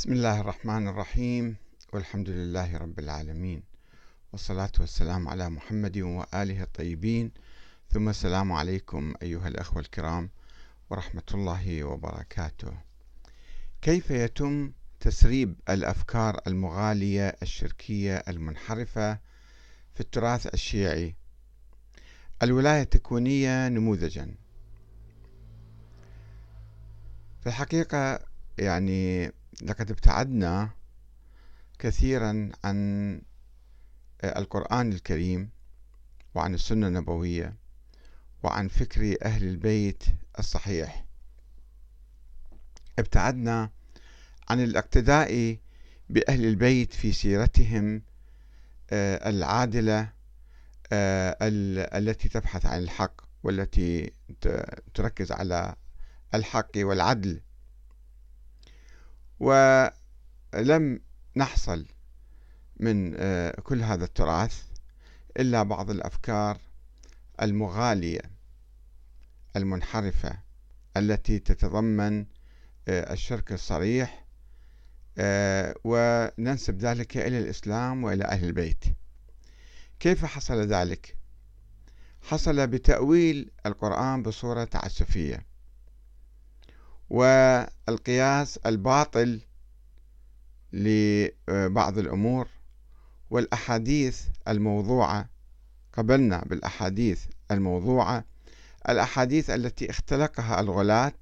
بسم الله الرحمن الرحيم والحمد لله رب العالمين والصلاة والسلام على محمد وآله الطيبين. ثم السلام عليكم أيها الأخوة الكرام ورحمة الله وبركاته. كيف يتم تسريب الأفكار المغالية الشركية المنحرفة في التراث الشيعي؟ الولاية التكوينية نموذجا. في الحقيقة يعني لقد ابتعدنا كثيرا عن القرآن الكريم وعن السنة النبوية وعن فكر أهل البيت الصحيح. ابتعدنا عن الاقتداء بأهل البيت في سيرتهم آه، العادلة آه، التي تبحث عن الحق والتي تركز على الحق والعدل. ولم نحصل من آه، كل هذا التراث إلا بعض الأفكار المغالية المنحرفة التي تتضمن آه، الشرك الصريح آه، وننسب ذلك إلى الإسلام وإلى أهل البيت كيف حصل ذلك؟ حصل بتأويل القرآن بصورة تعسفية والقياس الباطل لبعض الأمور والأحاديث الموضوعة. قبلنا بالأحاديث الموضوعة الأحاديث التي اختلقها الغلاة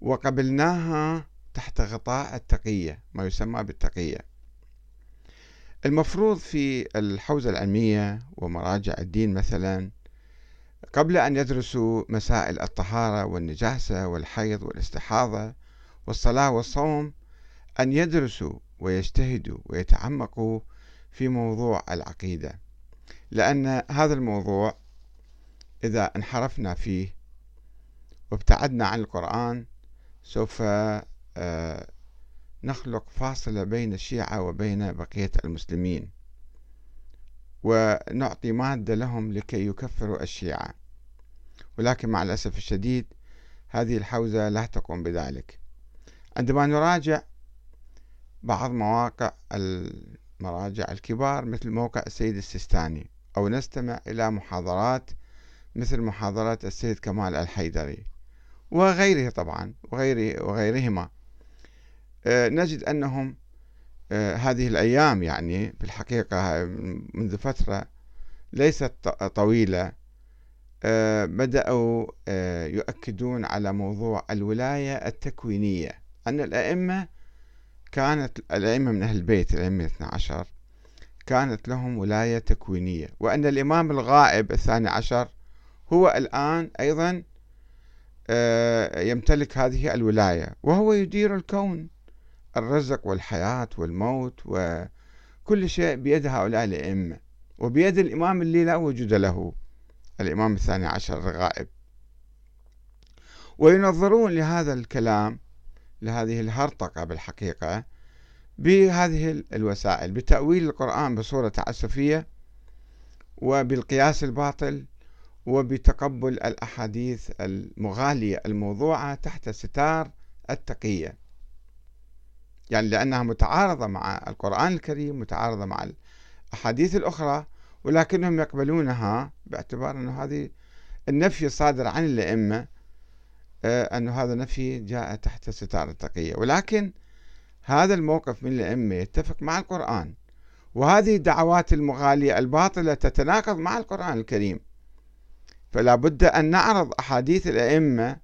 وقبلناها تحت غطاء التقية ما يسمى بالتقية. المفروض في الحوزة العلمية ومراجع الدين مثلا قبل أن يدرسوا مسائل الطهارة والنجاسة والحيض والاستحاضة والصلاة والصوم أن يدرسوا ويجتهدوا ويتعمقوا في موضوع العقيدة. لأن هذا الموضوع إذا انحرفنا فيه وابتعدنا عن القرآن سوف آه، نخلق فاصلة بين الشيعة وبين بقية المسلمين ونعطي مادة لهم لكي يكفروا الشيعة. ولكن مع الأسف الشديد هذه الحوزة لا تقوم بذلك. عندما نراجع بعض مواقع المراجع الكبار مثل موقع السيد السيستاني أو نستمع إلى محاضرات مثل محاضرات السيد كمال الحيدري وغيره طبعا وغيره وغيرهما. آه، نجد أنهم آه، هذه الأيام يعني في الحقيقة منذ فترة ليست طويلة. بدأوا يؤكدون على موضوع الولاية التكوينية أن الأئمة كانت الأئمة من أهل البيت الأئمة 12 كانت لهم ولاية تكوينية وأن الإمام الغائب الثاني عشر هو الآن أيضا يمتلك هذه الولاية وهو يدير الكون الرزق والحياة والموت وكل شيء بيد هؤلاء الأئمة وبيد الإمام اللي لا وجود له. الإمام الثاني عشر الغائب وينظرون لهذا الكلام لهذه الهرطقة بالحقيقة بهذه الوسائل بتأويل القرآن بصورة تعسفية وبالقياس الباطل وبتقبل الأحاديث المغالية الموضوعة تحت ستار التقية. يعني لأنها متعارضة مع القرآن الكريم متعارضة مع الأحاديث الأخرى ولكنهم يقبلونها باعتبار أن هذه النفي الصادر عن الأئمة آه، أن هذا نفي جاء تحت ستار التقية. ولكن هذا الموقف من الأئمة يتفق مع القرآن وهذه الدعوات المغالية الباطلة تتناقض مع القرآن الكريم. فلا بد أن نعرض أحاديث الأئمة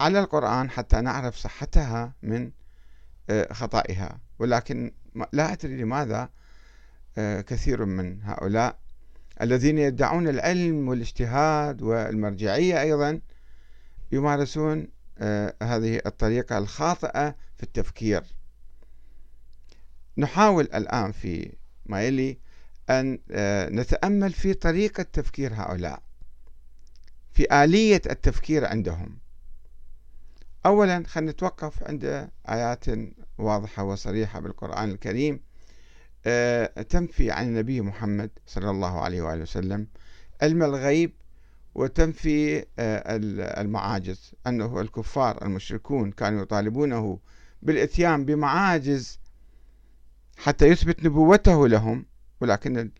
على القرآن حتى نعرف صحتها من آه، خطئها ولكن لا أدري لماذا آه، كثير من هؤلاء الذين يدعون العلم والاجتهاد والمرجعية أيضا يمارسون آه، هذه الطريقة الخاطئة في التفكير. نحاول الآن في ما يلي أن نتأمل في طريقة تفكير هؤلاء في آلية التفكير عندهم. أولا خلينا نتوقف عند آيات واضحة وصريحة بالقرآن الكريم. آه، تنفي عن النبي محمد صلى الله عليه وآله وسلم علم الغيب وتنفي آه، المعاجز أنه الكفار المشركون كانوا يطالبونه بالإتيان بمعاجز حتى يثبت نبوته لهم ولكن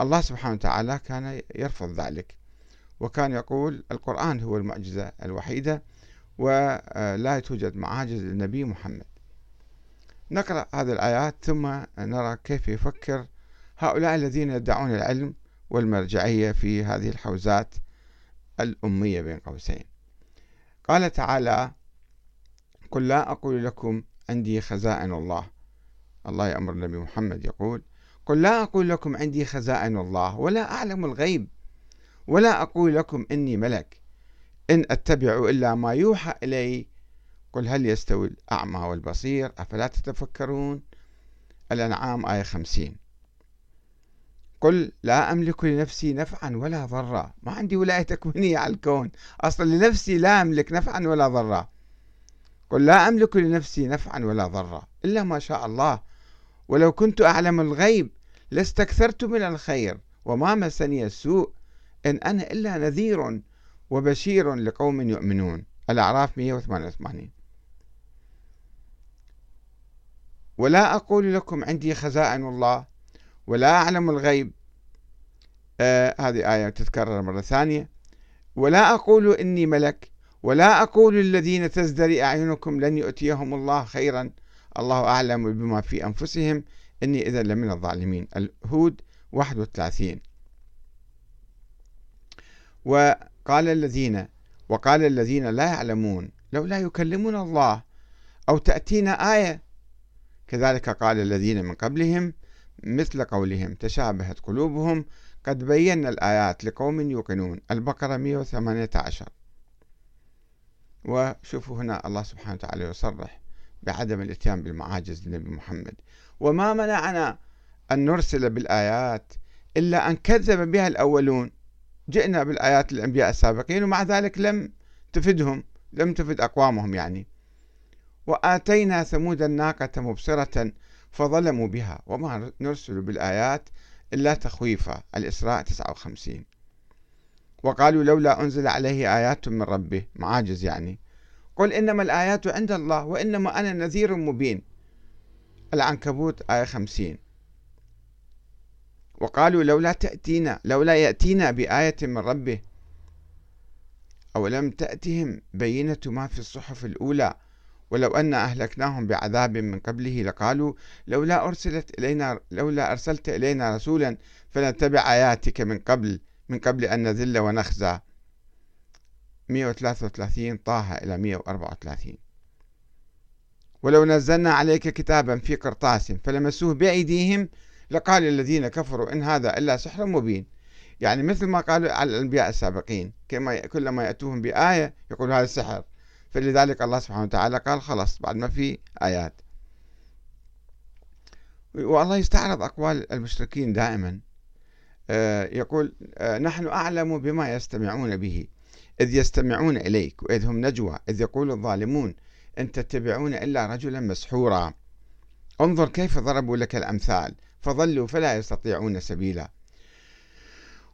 الله سبحانه وتعالى كان يرفض ذلك. وكان يقول القرآن هو المعجزة الوحيدة ولا توجد معاجز للنبي محمد. نقرأ هذه الآيات ثم نرى كيف يفكر هؤلاء الذين يدعون العلم والمرجعية في هذه الحوزات الأمية بين قوسين. قال تعالى قل لا أقول لكم عندي خزائن الله. الله يأمر النبي محمد يقول قل لا أقول لكم عندي خزائن الله ولا أعلم الغيب ولا أقول لكم إني ملك إن أتبع إلا ما يوحى إلي قل هل يستوي الأعمى والبصير؟ أفلا تتفكرون؟ الأنعام آية خمسين. قل لا أملك لنفسي نفعا ولا ضرا. ما عندي ولاية تكوينية على الكون. أصلا لنفسي لا أملك نفعا ولا ضرا. قل لا أملك لنفسي نفعا ولا ضرا. إلا ما شاء الله. ولو كنت أعلم الغيب لاستكثرت من الخير. وما مسني السوء إن أنا إلا نذير وبشير لقوم يؤمنون. الأعراف 188 ولا أقول لكم عندي خزائن الله ولا أعلم الغيب. آه هذه آية تتكرر مرة ثانية. ولا أقول إني ملك ولا أقول الذين تزدري أعينكم لن يؤتيهم الله خيرا. الله أعلم بما في أنفسهم. إني إذا لمن الظالمين. الهود 31 وقال الذين وقال الذين لا يعلمون لولا يكلمون الله أو تأتينا آية كذلك قال الذين من قبلهم مثل قولهم تشابهت قلوبهم قد بينا الآيات لقوم يوقنون. البقرة 118 وشوفوا هنا الله سبحانه وتعالى يصرح بعدم الإتيان بالمعاجز للنبي محمد. وما منعنا أن نرسل بالآيات إلا أن كذب بها الأولون. جئنا بالآيات الأنبياء السابقين ومع ذلك لم تفدهم لم تفد أقوامهم يعني. وآتينا ثمود الناقة مبصرة فظلموا بها. وما نرسل بالآيات إلا تخويفا الإسراء 59 وقالوا لولا أنزل عليه آيات من ربه. معاجز يعني. قل إنما الآيات عند الله وإنما أنا نذير مبين. العنكبوت آية 50 وقالوا لولا تأتينا لولا يأتينا بآية من ربه. أو لم تأتهم بينة ما في الصحف الأولى ولو أن أهلكناهم بعذاب من قبله لقالوا لولا أرسلت إلينا لولا أرسلت إلينا رسولا فنتبع آياتك من قبل من قبل أن نذل ونخزى. 133 طه إلى 134 ولو نزلنا عليك كتابا في قرطاس فلمسوه بأيديهم لقال الذين كفروا إن هذا إلا سحر مبين. يعني مثل ما قالوا على الأنبياء السابقين كما كلما يأتوهم بآية يقول هذا سحر. فلذلك الله سبحانه وتعالى قال خلاص بعد ما في آيات. والله يستعرض أقوال المشركين دائما. آه، يقول آه، نحن أعلم بما يستمعون به إذ يستمعون إليك وإذ هم نجوى إذ يقول الظالمون إن تتبعون إلا رجلا مسحورا. انظر كيف ضربوا لك الأمثال فظلوا فلا يستطيعون سبيلا.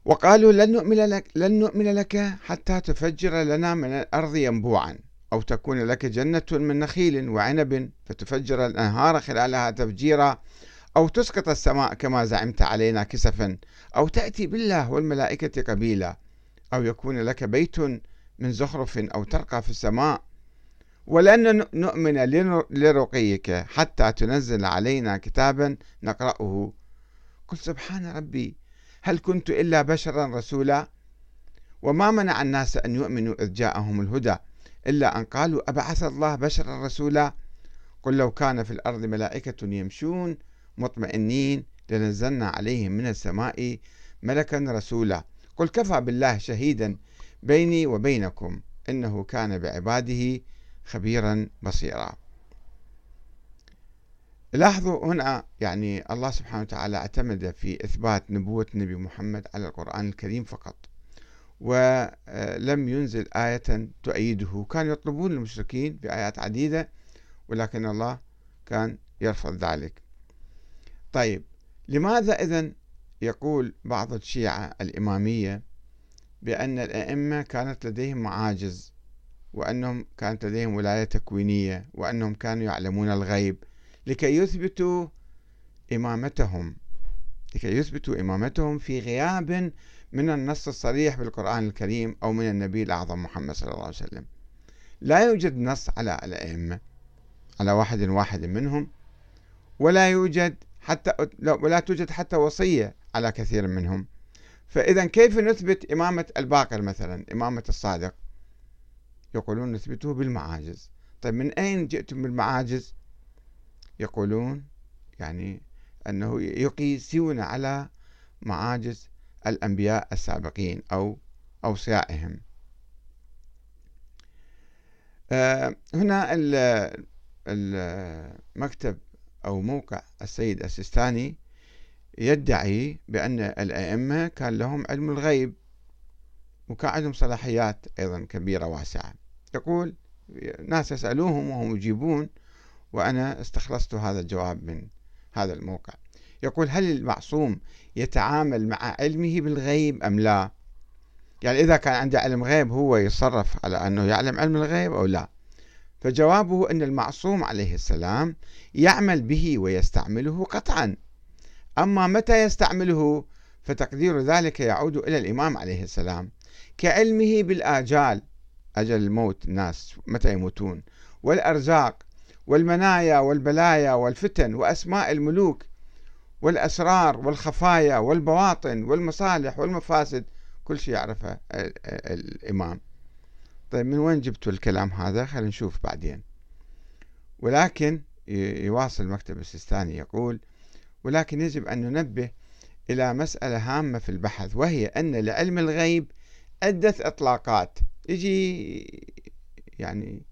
وقالوا لن نؤمن لك لن نؤمن لك حتى تفجر لنا من الأرض ينبوعا. أو تكون لك جنة من نخيل وعنب فتفجر الأنهار خلالها تفجيرا أو تسقط السماء كما زعمت علينا كسفا أو تأتي بالله والملائكة قبيلا أو يكون لك بيت من زخرف أو ترقى في السماء. ولن نؤمن لرقيك حتى تنزل علينا كتابا نقرأه. قل سبحان ربي هل كنت إلا بشرا رسولا؟ وما منع الناس أن يؤمنوا إذ جاءهم الهدى. إلا أن قالوا أبعث الله بشرا رسولا؟ قل لو كان في الأرض ملائكة يمشون مطمئنين لنزلنا عليهم من السماء ملكا رسولا. قل كفى بالله شهيدا بيني وبينكم إنه كان بعباده خبيرا بصيرا. لاحظوا هنا يعني الله سبحانه وتعالى اعتمد في إثبات نبوة النبي محمد على القرآن الكريم فقط. ولم ينزل آية تؤيده. كانوا يطلبون المشركين بآيات عديدة ولكن الله كان يرفض ذلك. طيب لماذا إذن يقول بعض الشيعة الإمامية بأن الأئمة كانت لديهم معاجز وأنهم كانت لديهم ولاية تكوينية وأنهم كانوا يعلمون الغيب لكي يثبتوا إمامتهم لكي يثبتوا إمامتهم في غياب من النص الصريح بالقرآن الكريم أو من النبي الأعظم محمد صلى الله عليه وسلم. لا يوجد نص على الأئمة على واحد واحد منهم ولا يوجد حتى ولا توجد حتى وصية على كثير منهم. فإذا كيف نثبت إمامة الباقر مثلا إمامة الصادق؟ يقولون نثبته بالمعاجز. طيب من أين جئتم بالمعاجز؟ يقولون يعني أنه يقيسون على معاجز الأنبياء السابقين أو أوصيائهم آه، هنا المكتب أو موقع السيد السيستاني يدعي بأن الأئمة كان لهم علم الغيب وكان عندهم صلاحيات أيضا كبيرة واسعة. يقول ناس يسألوهم وهم يجيبون وأنا استخلصت هذا الجواب من هذا الموقع. يقول هل المعصوم يتعامل مع علمه بالغيب أم لا؟ يعني إذا كان عنده علم غيب هو يتصرف على أنه يعلم علم الغيب أو لا. فجوابه أن المعصوم عليه السلام يعمل به ويستعمله قطعا. أما متى يستعمله فتقدير ذلك يعود إلى الإمام عليه السلام. كعلمه بالآجال أجل الموت الناس متى يموتون؟ والأرزاق والمنايا والبلايا والفتن وأسماء الملوك والأسرار والخفايا والبواطن والمصالح والمفاسد كل شيء يعرفه الإمام. طيب من وين جبتوا الكلام هذا؟ خلينا نشوف بعدين. ولكن يواصل مكتب السيستاني يقول ولكن يجب أن ننبه إلى مسألة هامة في البحث وهي أن لعلم الغيب عدة إطلاقات. يجي يعني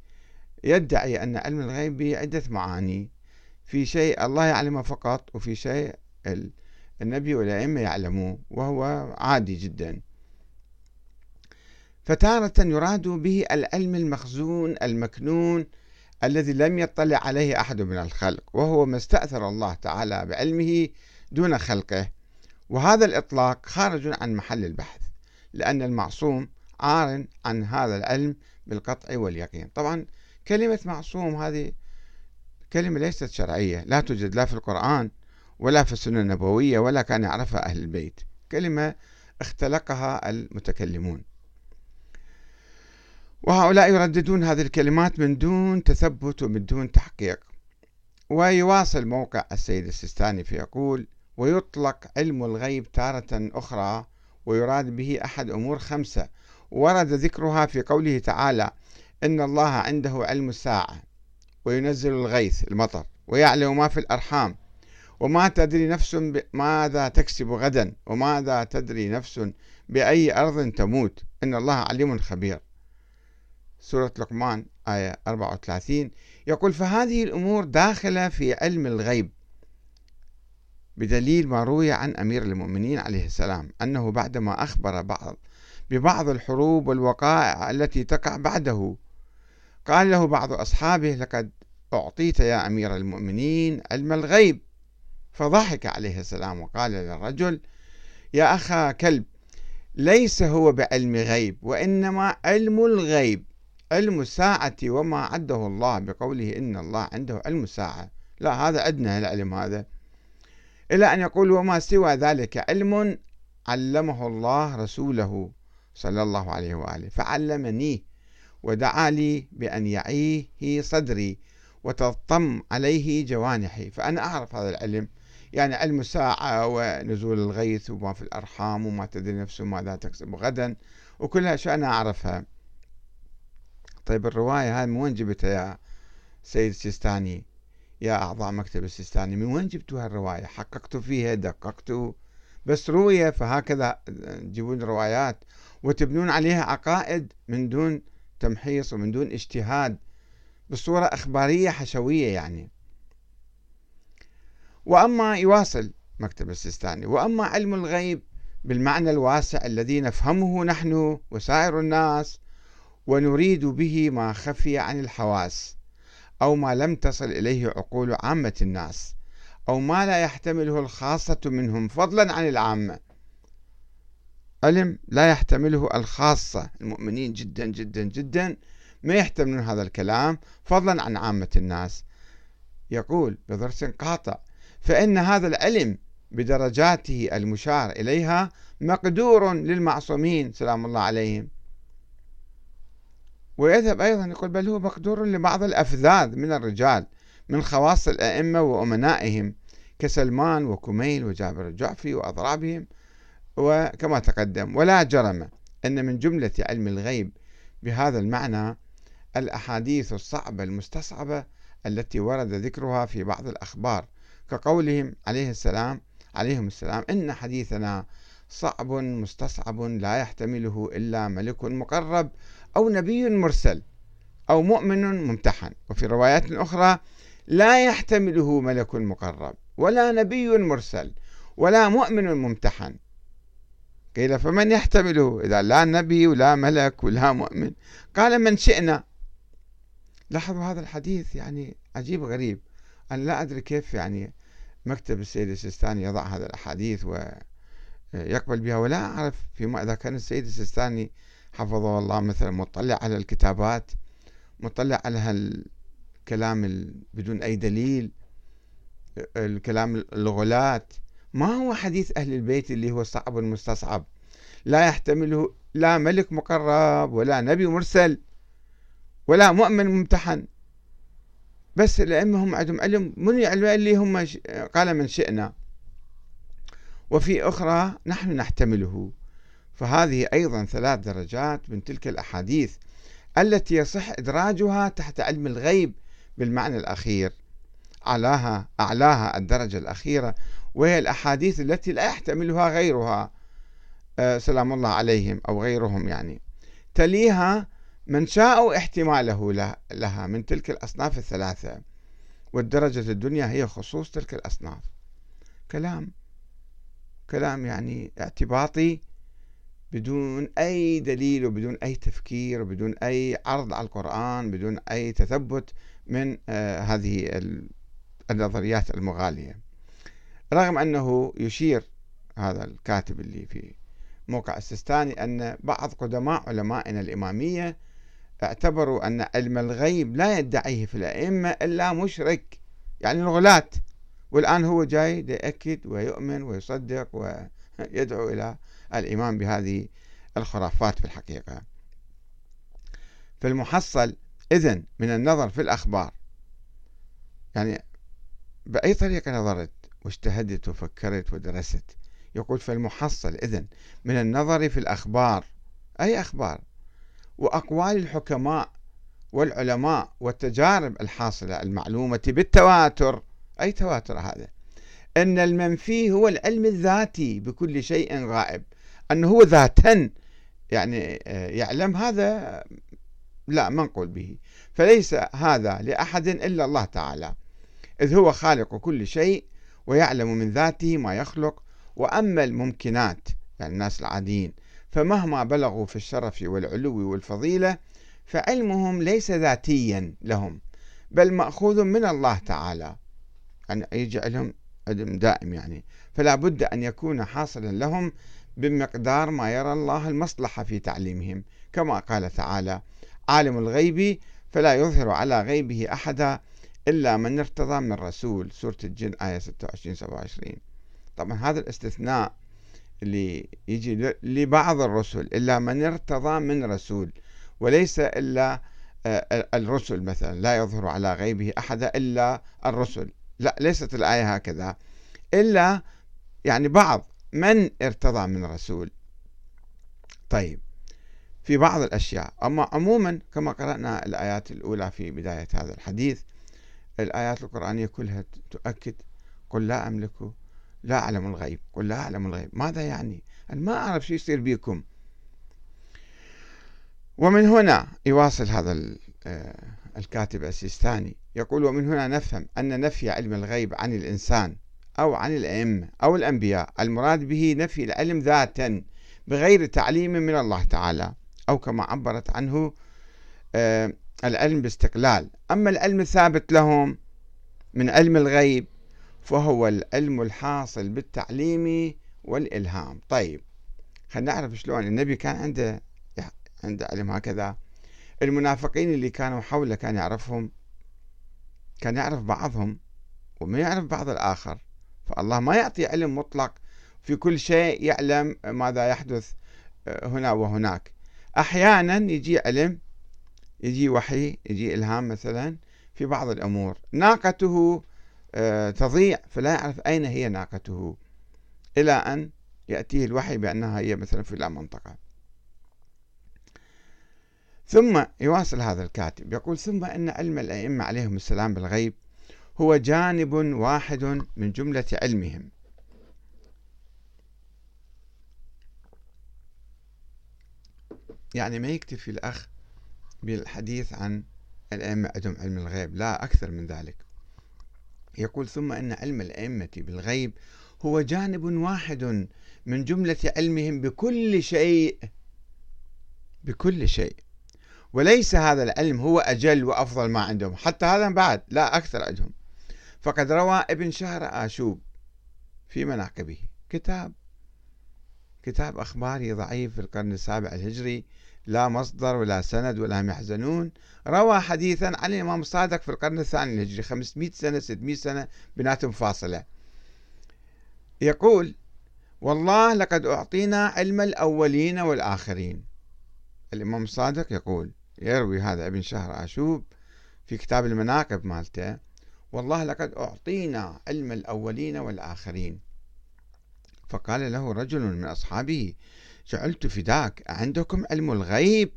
يدعي أن علم الغيب به عدة معاني. في شيء الله يعلمه فقط وفي شيء النبي والأئمة يعلموه وهو عادي جدا. فتارة يراد به العلم المخزون المكنون الذي لم يطلع عليه أحد من الخلق وهو ما استأثر الله تعالى بعلمه دون خلقه. وهذا الإطلاق خارج عن محل البحث لأن المعصوم عار عن هذا العلم بالقطع واليقين. طبعا كلمة معصوم هذه كلمة ليست شرعية لا توجد لا في القرآن ولا في السنة النبوية ولا كان يعرفها أهل البيت. كلمة اختلقها المتكلمون. وهؤلاء يرددون هذه الكلمات من دون تثبت ومن دون تحقيق. ويواصل موقع السيد السيستاني فيقول ويطلق علم الغيب تارة أخرى ويراد به أحد أمور خمسة. ورد ذكرها في قوله تعالى إن الله عنده علم الساعة. وينزل الغيث المطر. ويعلم ما في الأرحام. وما تدري نفس ماذا تكسب غدا وماذا تدري نفس بأي أرض تموت. إن الله عليم خبير. سورة لقمان آية 34 يقول فهذه الأمور داخلة في علم الغيب. بدليل ما روي عن أمير المؤمنين عليه السلام أنه بعدما أخبر بعض ببعض الحروب والوقائع التي تقع بعده قال له بعض أصحابه لقد أعطيت يا أمير المؤمنين علم الغيب. فضحك عليه السلام وقال للرجل يا أخا كلب ليس هو بعلم غيب وإنما علم الغيب علم الساعة وما عده الله بقوله إن الله عنده علم الساعة. لا هذا عندنا العلم هذا. إلى أن يقول وما سوى ذلك علم علمه الله رسوله صلى الله عليه وآله فعلمنيه ودعا لي بأن يعيه صدري وتضطم عليه جوانحي فأنا أعرف هذا العلم. يعني علم الساعة ونزول الغيث وما في الأرحام وما تدري نفسه ماذا تكسب غدا وكل أشياء أنا أعرفها. طيب الرواية هاي من وين جبتها يا سيد السيستاني؟ يا أعضاء مكتب السيستاني من وين جبتوا هالرواية؟ حققتوا فيها دققتوا؟ بس روية فهكذا تجيبون روايات وتبنون عليها عقائد من دون تمحيص ومن دون اجتهاد بصورة أخبارية حشوية يعني. وأما يواصل مكتب السيستاني وأما علم الغيب بالمعنى الواسع الذي نفهمه نحن وسائر الناس ونريد به ما خفي عن الحواس أو ما لم تصل إليه عقول عامة الناس أو ما لا يحتمله الخاصة منهم فضلا عن العامة. علم لا يحتمله الخاصة المؤمنين جدا جدا جدا ما يحتملون هذا الكلام فضلا عن عامة الناس. يقول بدرس قاطع فإن هذا العلم بدرجاته المشار إليها مقدور للمعصومين سلام الله عليهم. ويذهب أيضا يقول بل هو مقدور لبعض الأفذاذ من الرجال من خواص الأئمة وأمنائهم كسلمان وكميل وجابر الجعفي وأضرابهم وكما تقدم ولا جرم أن من جملة علم الغيب بهذا المعنى الأحاديث الصعبة المستصعبة التي ورد ذكرها في بعض الأخبار. كقولهم عليه السلام عليهم السلام إن حديثنا صعب مستصعب لا يحتمله إلا ملك مقرب أو نبي مرسل أو مؤمن ممتحن. وفي روايات أخرى لا يحتمله ملك مقرب ولا نبي مرسل ولا مؤمن ممتحن. قيل فمن يحتمله؟ إذا لا نبي ولا ملك ولا مؤمن. قال من شئنا. لاحظوا هذا الحديث يعني عجيب غريب. أنا لا أدري كيف يعني مكتب السيد السيستاني يضع هذه الأحاديث ويقبل بها ولا أعرف فيما إذا كان السيد السيستاني حفظه الله مثلا مطلع على الكتابات مطلع على هالكلام بدون أي دليل الكلام الغلات ما هو حديث أهل البيت اللي هو صعب مستصعب؟ لا يحتمله لا ملك مقرب ولا نبي مرسل ولا مؤمن ممتحن. بس الأئمة هم عندهم علم. من يعلم اللي هم قال من شئنا. وفي أخرى نحن نحتمله. فهذه أيضا ثلاث درجات من تلك الأحاديث التي يصح إدراجها تحت علم الغيب بالمعنى الأخير. أعلاها أعلاها الدرجة الأخيرة وهي الأحاديث التي لا يحتملها غيرها. آه، سلام الله عليهم أو غيرهم يعني. تليها من شاء احتماله لها من تلك الأصناف الثلاثة والدرجة الدنيا هي خصوص تلك الأصناف. كلام كلام يعني اعتباطي بدون أي دليل وبدون أي تفكير وبدون أي عرض على القرآن بدون أي تثبت من آه هذه النظريات المغالية. رغم أنه يشير هذا الكاتب اللي في موقع السستاني أن بعض قدماء علمائنا الإمامية اعتبروا أن علم الغيب لا يدعيه في الأئمة إلا مشرك يعني الغلاة. والآن هو جاي يأكد ويؤمن ويصدق ويدعو إلى الإيمان بهذه الخرافات في الحقيقة. فالمحصل إذن من النظر في الأخبار. يعني بأي طريقة نظرت واجتهدت وفكرت ودرست؟ يقول فالمحصل إذن من النظر في الأخبار. أي أخبار؟ وأقوال الحكماء والعلماء والتجارب الحاصلة المعلومة بالتواتر. أي تواتر هذا؟ أن المنفي هو العلم الذاتي بكل شيء غائب. أنه هو ذاتا يعني آه، يعلم هذا لا ما نقول به. فليس هذا لأحد إلا الله تعالى. إذ هو خالق كل شيء ويعلم من ذاته ما يخلق. وأما الممكنات يعني الناس العاديين فمهما بلغوا في الشرف والعلو والفضيلة فعلمهم ليس ذاتيا لهم بل مأخوذ من الله تعالى. يعني يجي علم دائم يعني. فلا بد أن يكون حاصلا لهم بمقدار ما يرى الله المصلحة في تعليمهم. كما قال تعالى عالم الغيب فلا يظهر على غيبه أحدا إلا من ارتضى من رسول. سورة الجن آية 26 27 طبعا هذا الاستثناء يجي لبعض الرسل إلا من ارتضى من رسول وليس إلا آه، الرسل مثلا لا يظهر على غيبه أحد إلا الرسل. لا ليست الآية هكذا. إلا يعني بعض من ارتضى من رسول. طيب في بعض الأشياء. أما عموما كما قرأنا الآيات الأولى في بداية هذا الحديث الآيات القرآنية كلها تؤكد قل لا أملك لا أعلم الغيب قل لا أعلم الغيب. ماذا يعني؟ أنا ما أعرف شو يصير بكم ومن هنا يواصل هذا آه، الكاتب السيستاني. يقول ومن هنا نفهم أن نفي علم الغيب عن الإنسان أو عن الأئمة أو الأنبياء المراد به نفي العلم ذاتا بغير تعليم من الله تعالى أو كما عبرت عنه آه، العلم باستقلال. أما العلم الثابت لهم من علم الغيب فهو العلم الحاصل بالتعليم والإلهام. طيب خلينا نعرف شلون النبي كان عنده عنده علم هكذا. المنافقين اللي كانوا حوله كان يعرفهم كان يعرف بعضهم وما يعرف بعض الآخر. فالله ما يعطي علم مطلق في كل شيء يعلم ماذا يحدث آه، هنا وهناك. أحيانا يجي علم يجي وحي يجي إلهام مثلا في بعض الأمور. ناقته تضيع فلا يعرف أين هي ناقته إلى أن يأتيه الوحي بأنها هي مثلا في لا منطقة. ثم يواصل هذا الكاتب يقول ثم أن علم الأئمة عليهم السلام بالغيب هو جانب واحد من جملة علمهم. يعني ما يكتفي الأخ بالحديث عن الأئمة عندهم علم الغيب لا أكثر من ذلك. يقول ثم أن علم الأئمة بالغيب هو جانب واحد من جملة علمهم بكل شيء بكل شيء. وليس هذا العلم هو أجل وأفضل ما عندهم حتى هذا بعد لا أكثر عندهم. فقد روى ابن شهر آشوب في مناقبه كتاب كتاب أخباري ضعيف في القرن السابع الهجري لا مصدر ولا سند ولا هم يحزنون. روى حديثا عن الإمام الصادق في القرن الثاني الهجري 500 سنة 600 سنة بيناتهم فاصلة. يقول والله لقد أعطينا علم الأولين والآخرين. الإمام الصادق يقول يروي هذا ابن شهر آشوب في كتاب المناقب مالته والله لقد أعطينا علم الأولين والآخرين. فقال له رجل من أصحابه جعلت فداك عندكم علم الغيب؟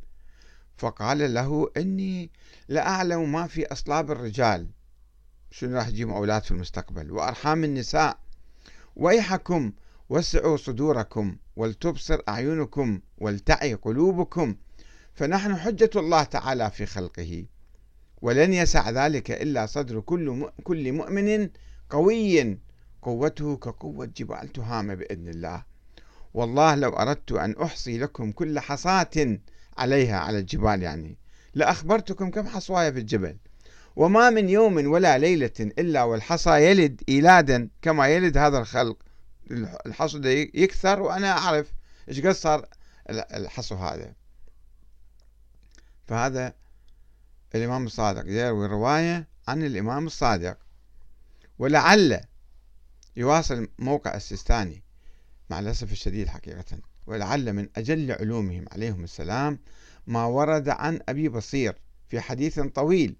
فقال له إني لأعلم ما في أصلاب الرجال. شنو راح يجيب أولاد في المستقبل؟ وأرحام النساء. ويحكم وسعوا صدوركم ولتبصر أعينكم ولتعي قلوبكم. فنحن حجة الله تعالى في خلقه. ولن يسع ذلك إلا صدر كل كل مؤمن قوي. قوته كقوة جبال تهامة بإذن الله. والله لو أردت أن أحصي لكم كل حصاة عليها على الجبال يعني لأخبرتكم كم حصوايا في الجبل. وما من يوم ولا ليلة إلا والحصى يلد إيلادا كما يلد هذا الخلق. الحصى يكثر وأنا أعرف إيش قد صار الحصو هذا. فهذا الإمام الصادق. يروي رواية عن الإمام الصادق. ولعل يواصل موقع السيستاني. مع الأسف الشديد حقيقة. ولعل من أجل علومهم عليهم السلام ما ورد عن أبي بصير في حديث طويل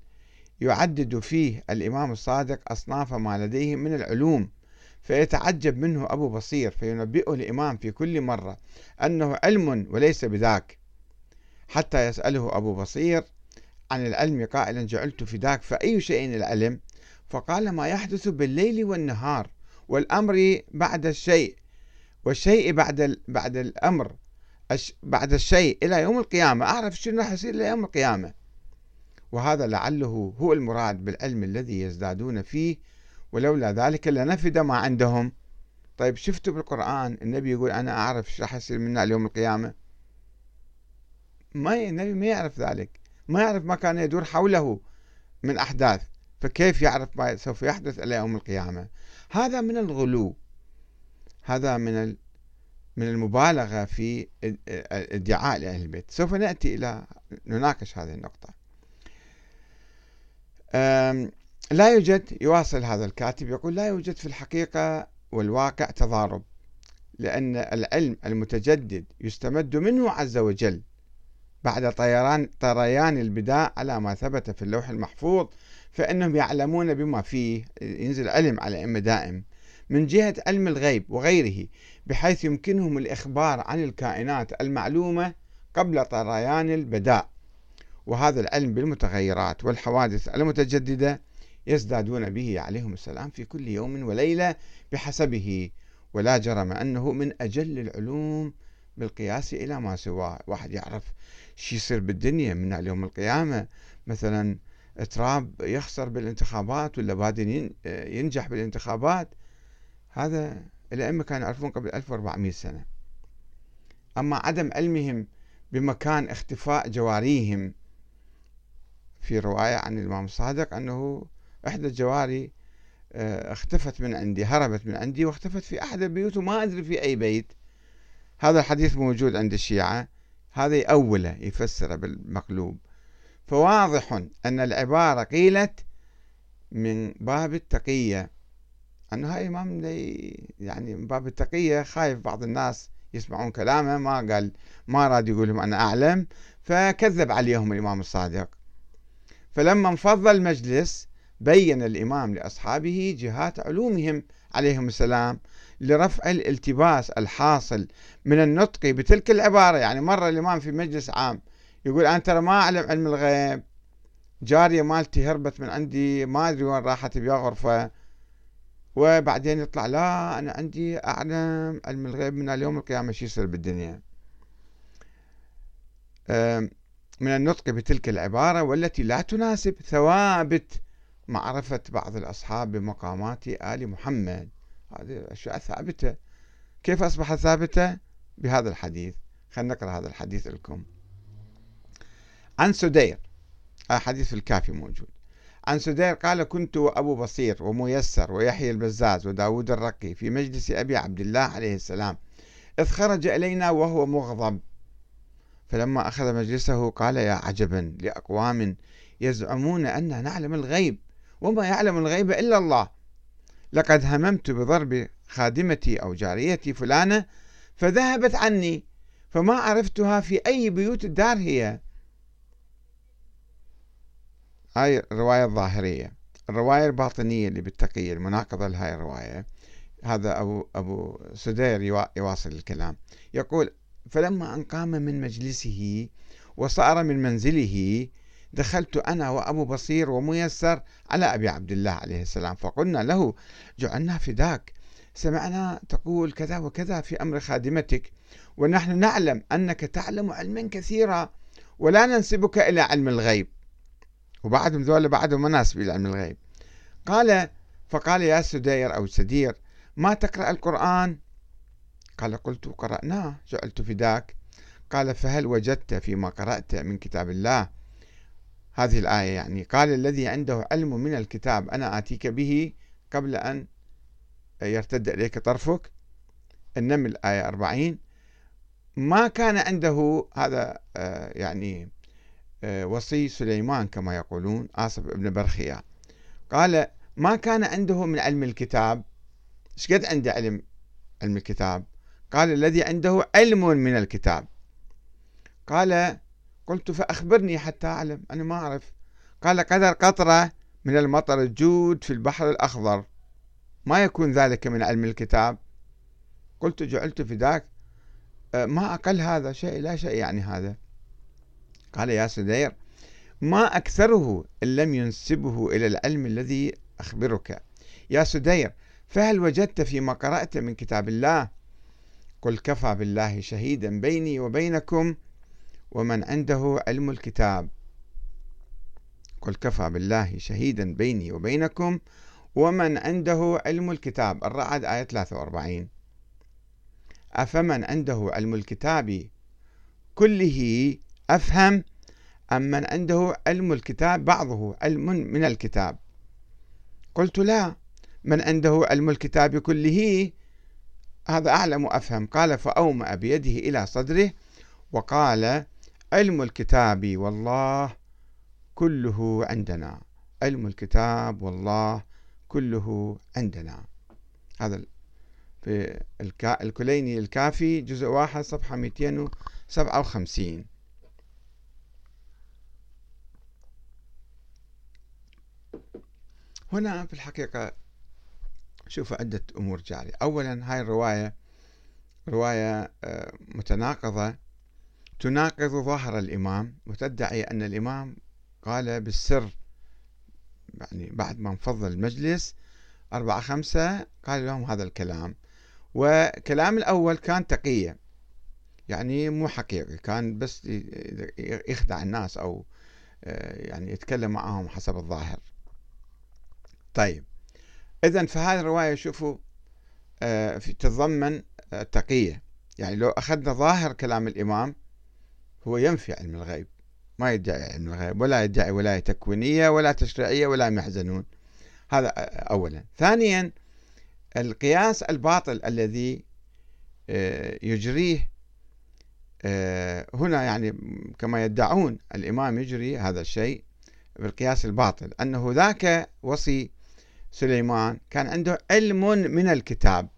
يعدد فيه الإمام الصادق أصناف ما لديه من العلوم فيتعجب منه أبو بصير فينبئه الإمام في كل مرة أنه علم وليس بذاك. حتى يسأله أبو بصير عن العلم قائلا جعلت فداك فأي شيء العلم؟ فقال ما يحدث بالليل والنهار والأمر بعد الشيء والشيء بعد بعد الأمر بعد الشيء إلى يوم القيامة. أعرف شنو راح يصير إلى يوم القيامة. وهذا لعله هو المراد بالعلم الذي يزدادون فيه ولولا ذلك لنفد ما عندهم. طيب شفتوا بالقرآن النبي يقول أنا أعرف إيش راح يصير منا اليوم القيامة؟ ما النبي ما يعرف ذلك. ما يعرف ما كان يدور حوله من أحداث. فكيف يعرف ما سوف يحدث إلى يوم القيامة؟ هذا من الغلو. هذا من من المبالغة في إدعاء لأهل البيت. سوف نأتي إلى نناقش هذه النقطة. لا يوجد يواصل هذا الكاتب يقول لا يوجد في الحقيقة والواقع تضارب لأن العلم المتجدد يستمد منه عز وجل بعد طيران طريان البداء على ما ثبت في اللوح المحفوظ فإنهم يعلمون بما فيه. ينزل علم على أئمة دائم. من جهة علم الغيب وغيره بحيث يمكنهم الإخبار عن الكائنات المعلومة قبل طريان البداء. وهذا العلم بالمتغيرات والحوادث المتجددة يزدادون به عليهم السلام في كل يوم وليلة بحسبه. ولا جرم أنه من أجل العلوم بالقياس إلى ما سواه واحد يعرف شو يصير بالدنيا من يوم القيامة. مثلا تراب يخسر بالانتخابات ولا بادن ينجح بالانتخابات هذا الأئمة كانوا يعرفون قبل 1400 سنة. أما عدم علمهم بمكان اختفاء جواريهم في رواية عن الإمام الصادق أنه إحدى الجواري آه، اختفت من عندي هربت من عندي واختفت في أحد البيوت وما أدري في أي بيت. هذا الحديث موجود عند الشيعة. هذا يأوله يفسره بالمقلوب. فواضح أن العبارة قيلت من باب التقية. أنه هاي إمام يعني من باب التقية خايف بعض الناس يسمعون كلامه ما قال ما راد يقول لهم أنا أعلم فكذب عليهم الإمام الصادق. فلما انفض المجلس بين الإمام لأصحابه جهات علومهم عليهم السلام لرفع الالتباس الحاصل من النطق بتلك العبارة. يعني مرة الإمام في مجلس عام يقول أنا ترى ما أعلم علم الغيب جارية مالتي هربت من عندي ما أدري وين راحت بيا غرفة. وبعدين يطلع لا أنا عندي أعلم علم الغيب من اليوم القيامة شو يصير بالدنيا. من النطق بتلك العبارة والتي لا تناسب ثوابت معرفة بعض الأصحاب بمقامات آل محمد. هذه أشياء ثابتة. كيف أصبحت ثابتة؟ بهذا الحديث. خلينا نقرأ هذا الحديث لكم. عن سدير حديث في الكافي موجود. عن سدير قال كنت أبو بصير وميسر ويحيى البزاز وداود الرقي في مجلس أبي عبد الله عليه السلام. إذ خرج إلينا وهو مغضب. فلما أخذ مجلسه قال يا عجبا لأقوام يزعمون أن نعلم الغيب وما يعلم الغيب إلا الله. لقد هممت بضرب خادمتي أو جاريتي فلانة فذهبت عني فما عرفتها في أي بيوت الدار هي. هاي الرواية الظاهرية. الرواية الباطنية اللي بالتقية المناقضة لهاي الرواية. هذا أبو, أبو سدير يواصل الكلام. يقول فلما أن قام من مجلسه وصار من منزله دخلت أنا وأبو بصير وميسر على أبي عبد الله عليه السلام. فقلنا له جعلنا فداك. سمعنا تقول كذا وكذا في أمر خادمتك ونحن نعلم أنك تعلم علما كثيرا ولا ننسبك إلى علم الغيب. وبعدهم ذولا بعدهم مناسب إلى علم الغيب. قال فقال يا سدير أو سدير ما تقرأ القرآن؟ قال قلت قرأناه. جعلت فداك. قال فهل وجدت فيما قرأت من كتاب الله؟ هذه الآية يعني. قال الذي عنده علم من الكتاب أنا آتيك به قبل أن يرتد إليك طرفك. النمل آية 40 ما كان عنده هذا آه، يعني وصي سليمان كما يقولون آصف ابن برخيا قال ما كان عنده من علم الكتاب؟ إيش قد عنده علم علم الكتاب؟ قال الذي عنده علم من الكتاب. قال قلت فأخبرني حتى أعلم أنا ما أعرف. قال قدر قطرة من المطر الجود في البحر الأخضر. ما يكون ذلك من علم الكتاب؟ قلت جعلت فداك أه، ما أقل هذا شيء لا شيء يعني هذا. قال يا سدير ما أكثره إن لم ينسبه إلى العلم الذي أخبرك. يا سدير فهل وجدت فيما قرأت من كتاب الله؟ قل كفى بالله شهيدا بيني وبينكم ومن عنده علم الكتاب. قل كفى بالله شهيدا بيني وبينكم ومن عنده علم الكتاب. الرعد آية 43 أفمن عنده علم الكتاب كله أفهم أم من عنده علم الكتاب بعضه علم من الكتاب. قلت لا من عنده علم الكتاب كله هذا أعلم وأفهم. قال فأومأ بيده إلى صدره وقال علم الكتاب والله كله عندنا. علم الكتاب والله كله عندنا. هذا في الكليني الكافي جزء واحد صفحة 257 هنا في الحقيقة شوفوا عدة أمور جارية. أولا هاي الرواية رواية آه، متناقضة. تناقض ظاهر الإمام وتدعي أن الإمام قال بالسر يعني بعد ما انفض المجلس أربعة خمسة قال لهم هذا الكلام. وكلام الأول كان تقية يعني مو حقيقي كان بس يخدع الناس أو آه، يعني يتكلم معهم حسب الظاهر. طيب. إذا فهذه الرواية شوفوا آه، تتضمن التقية يعني لو أخذنا ظاهر كلام الإمام هو ينفي علم الغيب. ما يدعي علم الغيب. ولا يدعي ولاية تكوينية ولا تشريعية ولا محزنون. هذا أولا. ثانيا القياس الباطل الذي آه، يجريه آه، هنا يعني كما يدعون الإمام يجري هذا الشيء بالقياس الباطل. أنه ذاك وصي سليمان كان عنده علم من الكتاب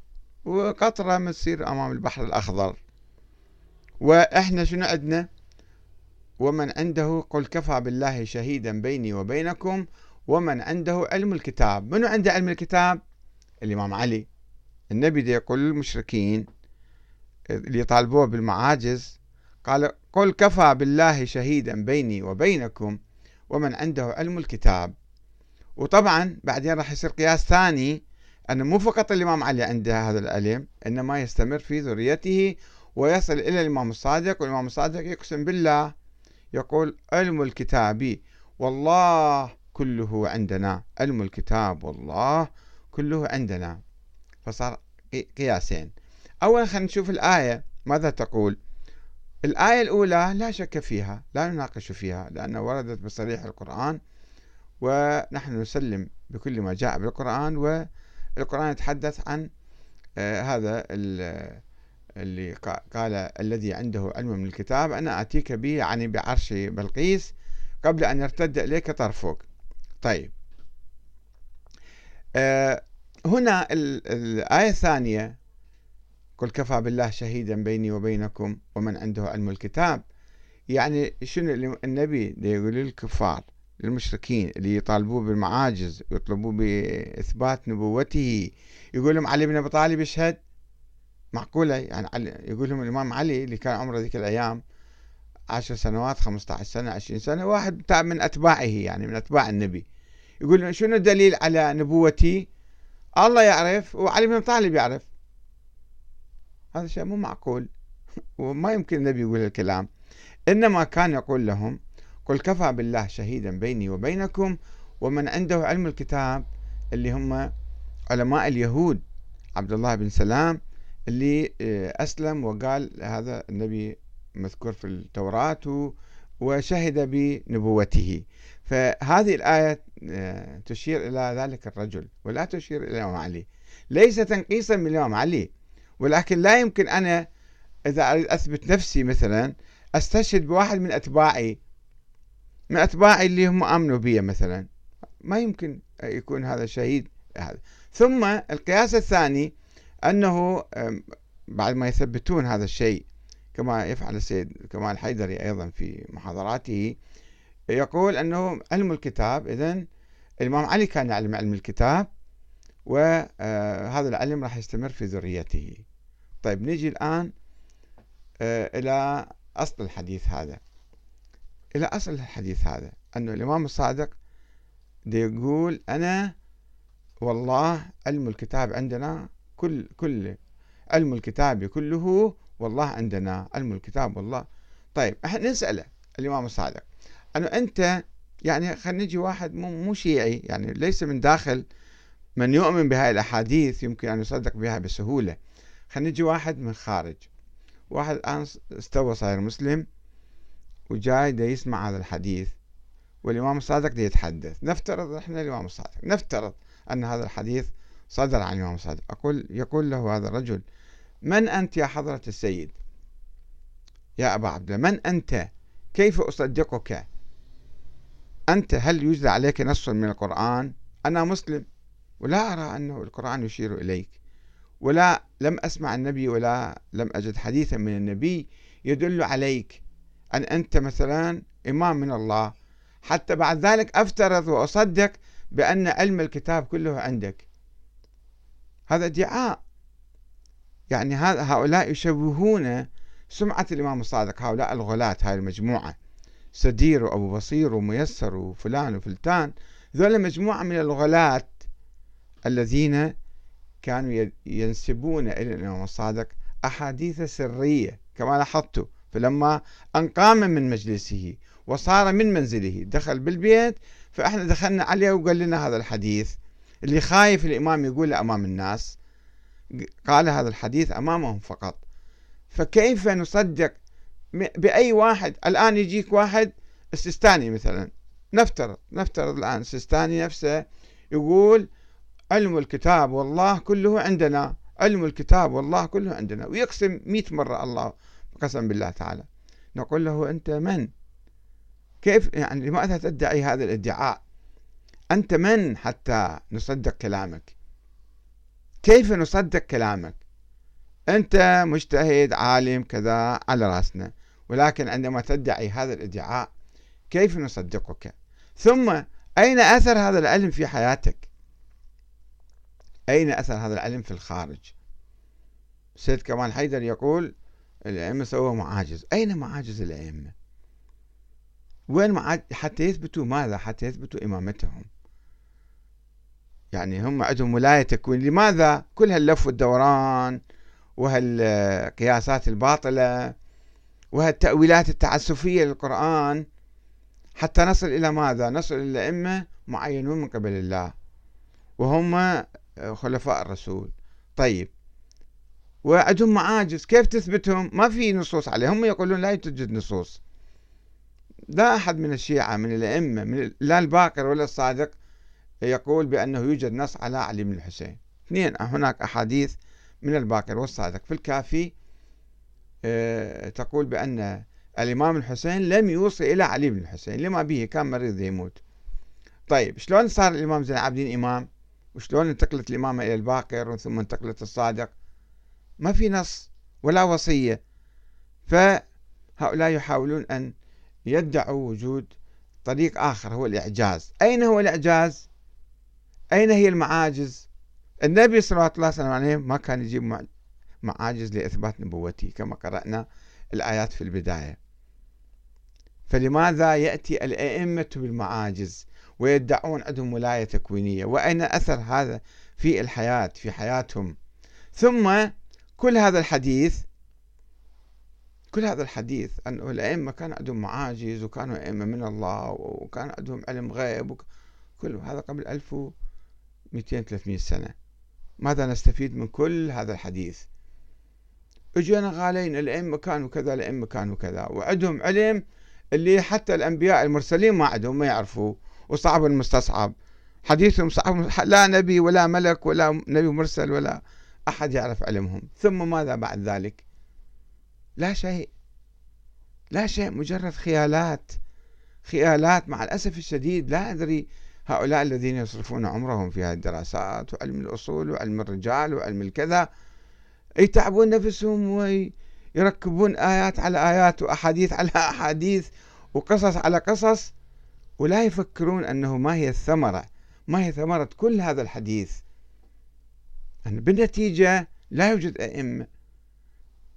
وقطرة ما تصير أمام البحر الأخضر. وإحنا شنو عندنا؟ ومن عنده قل كفى بالله شهيدا بيني وبينكم ومن عنده علم الكتاب. منو عنده علم الكتاب؟ الإمام علي. النبي دي يقول للمشركين اللي يطالبوه بالمعاجز قال قل كفى بالله شهيدا بيني وبينكم ومن عنده علم الكتاب. وطبعا بعدين راح يصير قياس ثاني أن مو فقط الإمام علي عنده هذا العلم إنما يستمر في ذريته ويصل إلى الإمام الصادق والإمام الصادق يقسم بالله يقول علم الكتاب والله كله عندنا علم الكتاب والله كله عندنا. فصار قياسين. أولا خلينا نشوف الآية ماذا تقول؟ الآية الأولى لا شك فيها لا نناقش فيها لأنها وردت بصريح القرآن. ونحن نسلم بكل ما جاء بالقرآن والقرآن يتحدث عن آه، هذا اللي قال الذي عنده علم من الكتاب أنا آتيك به يعني بعرش بلقيس قبل أن يرتد إليك طرفك. طيب. آه، هنا الآية الثانية قل كفى بالله شهيدا بيني وبينكم ومن عنده علم الكتاب. يعني شنو النبي يقول للكفار؟ للمشركين اللي يطالبوه بالمعاجز ويطلبوه بإثبات نبوته. يقول لهم علي بن أبي طالب يشهد؟ معقولة؟ يعني يقول لهم الإمام علي اللي كان عمره ذيك الأيام عشر سنوات خمسة عشر سنة عشرين سنة واحد من أتباعه يعني من أتباع النبي. يقول شنو الدليل على نبوتي؟ الله يعرف وعلي بن طالب يعرف. هذا شيء مو معقول. وما يمكن النبي يقول الكلام. إنما كان يقول لهم قل كفى بالله شهيدا بيني وبينكم ومن عنده علم الكتاب اللي هم علماء اليهود عبد الله بن سلام اللي آه، أسلم وقال هذا النبي مذكور في التوراة وشهد بنبوته. فهذه الآية آه، تشير إلى ذلك الرجل ولا تشير إلى الإمام علي. ليس تنقيصا من الإمام علي ولكن لا يمكن أنا إذا أريد أثبت نفسي مثلا أستشهد بواحد من أتباعي من أتباعي اللي هم آمنوا بي مثلا. ما يمكن يكون هذا شهيد. هذا ثم القياس الثاني أنه بعد ما يثبتون هذا الشيء كما يفعل السيد كمال حيدري أيضا في محاضراته يقول أنه علم الكتاب إذن الإمام علي كان يعلم علم الكتاب وهذا آه، العلم راح يستمر في ذريته. طيب نجي الآن آه، إلى أصل الحديث هذا. إلى أصل الحديث هذا أنه الإمام الصادق يقول أنا والله علم الكتاب عندنا كل كل علم الكتاب كله والله عندنا علم الكتاب والله. طيب إحنا نسأله الإمام الصادق أنه أنت يعني خلينا نجي واحد مو مو شيعي يعني ليس من داخل من يؤمن بهاي الأحاديث يمكن أن يصدق بها بسهولة. خلينا نجي واحد من خارج. واحد الآن استوى صاير مسلم. وجاي دا يسمع هذا الحديث والإمام الصادق دا يتحدث. نفترض إحنا الإمام الصادق نفترض أن هذا الحديث صدر عن الإمام الصادق. أقول يقول له هذا الرجل من أنت يا حضرة السيد؟ يا أبا عبد الله من أنت؟ كيف أصدقك؟ أنت هل يجرى عليك نص من القرآن؟ أنا مسلم ولا أرى أنه القرآن يشير إليك. ولا لم أسمع النبي ولا لم أجد حديثا من النبي يدل عليك. أن أنت مثلا إمام من الله. حتى بعد ذلك أفترض وأصدق بأن علم الكتاب كله عندك. هذا ادعاء. يعني هؤلاء يشوهون سمعة الإمام الصادق هؤلاء الغلاة هاي المجموعة. سدير وأبو بصير وميسر وفلان وفلتان. ذولا مجموعة من الغلاة الذين كانوا ينسبون إلى الإمام الصادق أحاديث سرية كما لاحظت فلما أن قام من مجلسه وصار من منزله دخل بالبيت فإحنا دخلنا عليه وقال لنا هذا الحديث. اللي خايف الإمام يقوله أمام الناس قال هذا الحديث أمامهم فقط. فكيف نصدق بأي واحد؟ الآن يجيك واحد السيستاني مثلا. نفترض نفترض الآن السيستاني نفسه يقول علم الكتاب والله كله عندنا علم الكتاب والله كله عندنا ويقسم مئة مرة الله قسم بالله تعالى. نقول له أنت من؟ كيف يعني لماذا تدعي هذا الادعاء؟ أنت من حتى نصدق كلامك؟ كيف نصدق كلامك؟ أنت مجتهد عالم كذا على رأسنا. ولكن عندما تدعي هذا الادعاء كيف نصدقك؟ ثم أين أثر هذا العلم في حياتك؟ أين أثر هذا العلم في الخارج؟ سيد كمال حيدر يقول الأئمة سووا معاجز. أين معاجز الأئمة؟ وين معاجز؟ حتى يثبتوا ماذا؟ حتى يثبتوا إمامتهم. يعني هم عندهم ولاية تكوين. لماذا؟ كل هاللف والدوران وهالقياسات الباطلة وهالتأويلات التعسفية للقرآن. حتى نصل إلى ماذا؟ نصل إلى أئمة معينون من قبل الله وهم خلفاء الرسول. طيب وعندهم معاجز كيف تثبتهم؟ ما في نصوص عليهم. هم يقولون لا توجد نصوص. لا أحد من الشيعة من الأئمة من لا الباقر ولا الصادق يقول بأنه يوجد نص على علي بن الحسين. اثنين هناك أحاديث من الباقر والصادق. في الكافي آه، تقول بأن الإمام الحسين لم يوصي إلى علي بن الحسين. لما به؟ كان مريض يموت. طيب شلون صار الإمام زين العابدين إمام؟ وشلون انتقلت الإمامة إلى الباقر ثم انتقلت الصادق؟ ما في نص ولا وصية. فهؤلاء يحاولون أن يدعوا وجود طريق آخر هو الإعجاز. أين هو الإعجاز؟ أين هي المعاجز؟ النبي صلى الله عليه وسلم ما كان يجيب معاجز لإثبات نبوته كما قرأنا الآيات في البداية. فلماذا يأتي الأئمة بالمعاجز ويدعون عندهم ولاية تكوينية؟ وأين أثر هذا في الحياة في حياتهم؟ ثم كل هذا الحديث كل هذا الحديث أنه الأئمة كان عندهم معاجز وكانوا أئمة من الله وكان عندهم علم غيب كل هذا قبل 1200 300 سنة. ماذا نستفيد من كل هذا الحديث؟ اجينا غالين الأئمة كانوا كذا الأئمة كانوا كذا وعندهم علم اللي حتى الأنبياء المرسلين ما عندهم ما يعرفوه وصعب المستصعب حديثهم صعب لا نبي ولا ملك ولا نبي مرسل ولا أحد يعرف علمهم. ثم ماذا بعد ذلك؟ لا شيء. لا شيء. مجرد خيالات. خيالات مع الأسف الشديد لا أدري. هؤلاء الذين يصرفون عمرهم في هذه الدراسات وعلم الأصول وعلم الرجال وعلم الكذا يتعبون نفسهم ويركبون آيات على آيات وأحاديث على أحاديث وقصص على قصص ولا يفكرون أنه ما هي الثمرة. ما هي ثمرة كل هذا الحديث؟ أن بالنتيجة لا يوجد أئمة.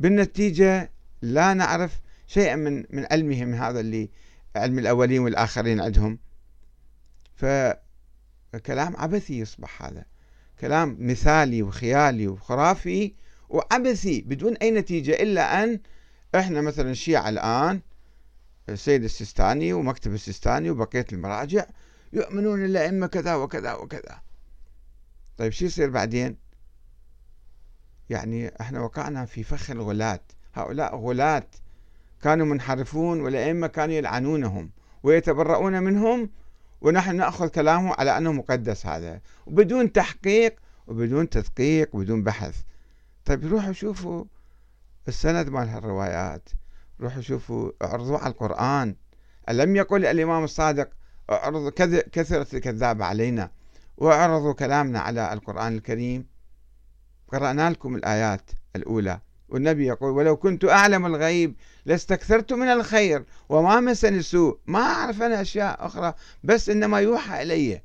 بالنتيجة لا نعرف شيئا من من علمهم هذا اللي علم الأولين والآخرين عندهم. فكلام عبثي يصبح هذا. كلام مثالي وخيالي وخرافي وعبثي بدون أي نتيجة إلا أن إحنا مثلا الشيعة الآن السيد السيستاني ومكتب السيستاني وبقية المراجع يؤمنون الأئمة كذا وكذا وكذا. طيب شو يصير بعدين؟ يعني إحنا وقعنا في فخ الغلاة هؤلاء غلاة كانوا منحرفون والأئمة كانوا يلعنونهم ويتبرؤون منهم ونحن نأخذ كلامه على أنه مقدس هذا وبدون تحقيق وبدون تدقيق وبدون بحث. طيب روحوا شوفوا السند مال هالروايات روحوا شوفوا اعرضوا على القرآن. ألم يقل الإمام الصادق اعرضوا كثرة الكذاب علينا؟ واعرضوا كلامنا على القرآن الكريم. قرأنا لكم الآيات الأولى. والنبي يقول ولو كنت أعلم الغيب لاستكثرت من الخير وما مسني السوء. ما أعرف أنا أشياء أخرى بس إنما يوحى إلي.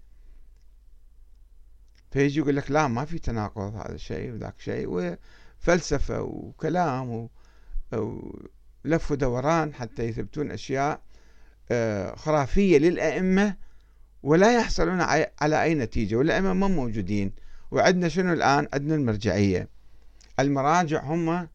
فيجي يقول لك لا ما في تناقض هذا شيء وذاك شيء. وفلسفة وكلام ولف ودوران حتى يثبتون أشياء آه، خرافية للأئمة ولا يحصلون على أي نتيجة. والأئمة ما موجودين. وعندنا شنو الآن؟ عندنا المرجعية. المراجع هم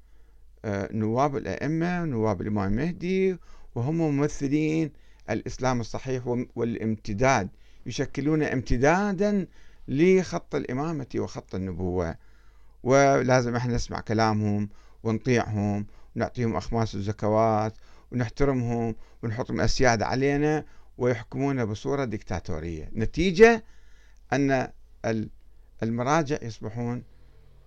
آه، نواب الأئمة نواب الإمام المهدي وهم ممثلين الإسلام الصحيح والامتداد. يشكلون امتدادا لخط الإمامة وخط النبوة. ولازم إحنا نسمع كلامهم ونطيعهم ونعطيهم أخماس الزكوات ونحترمهم ونحطهم السيادة علينا ويحكمون بصورة ديكتاتورية نتيجة أن المراجع يصبحون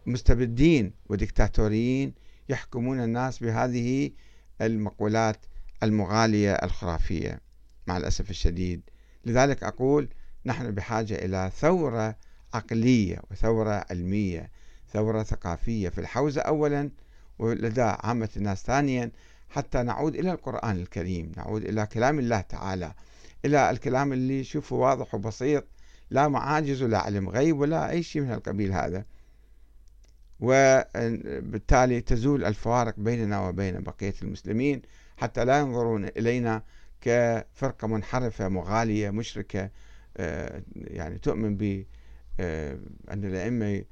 مستبدين وديكتاتوريين يحكمون الناس بهذه المقولات المغالية الخرافية مع الأسف الشديد. لذلك أقول نحن بحاجة إلى ثورة عقلية وثورة علمية ثورة ثقافية في الحوزة أولا ولدى عامة الناس ثانيا حتى نعود إلى القرآن الكريم نعود إلى كلام الله تعالى إلى الكلام اللي شوفه واضح وبسيط لا معاجز ولا علم غيب ولا أي شيء من القبيل هذا. وبالتالي تزول الفوارق بيننا وبين بقية المسلمين حتى لا ينظرون إلينا كفرقة منحرفة مغالية مشركة. آه، يعني تؤمن ب آه، أن الأئمة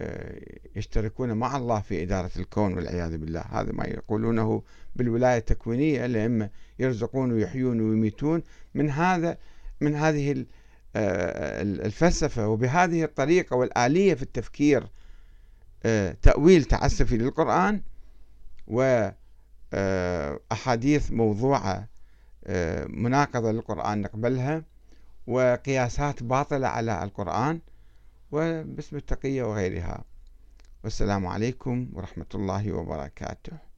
آه، يشتركون مع الله في إدارة الكون والعياذ بالله. هذا ما يقولونه بالولاية التكوينية. الأئمة يرزقون ويحيون ويميتون. من هذا من هذه الفلسفة وبهذه الطريقة والآلية في التفكير تأويل تعسفي للقرآن وأحاديث موضوعة مناقضة للقرآن نقبلها وقياسات باطلة على القرآن وباسم التقية وغيرها. والسلام عليكم ورحمة الله وبركاته.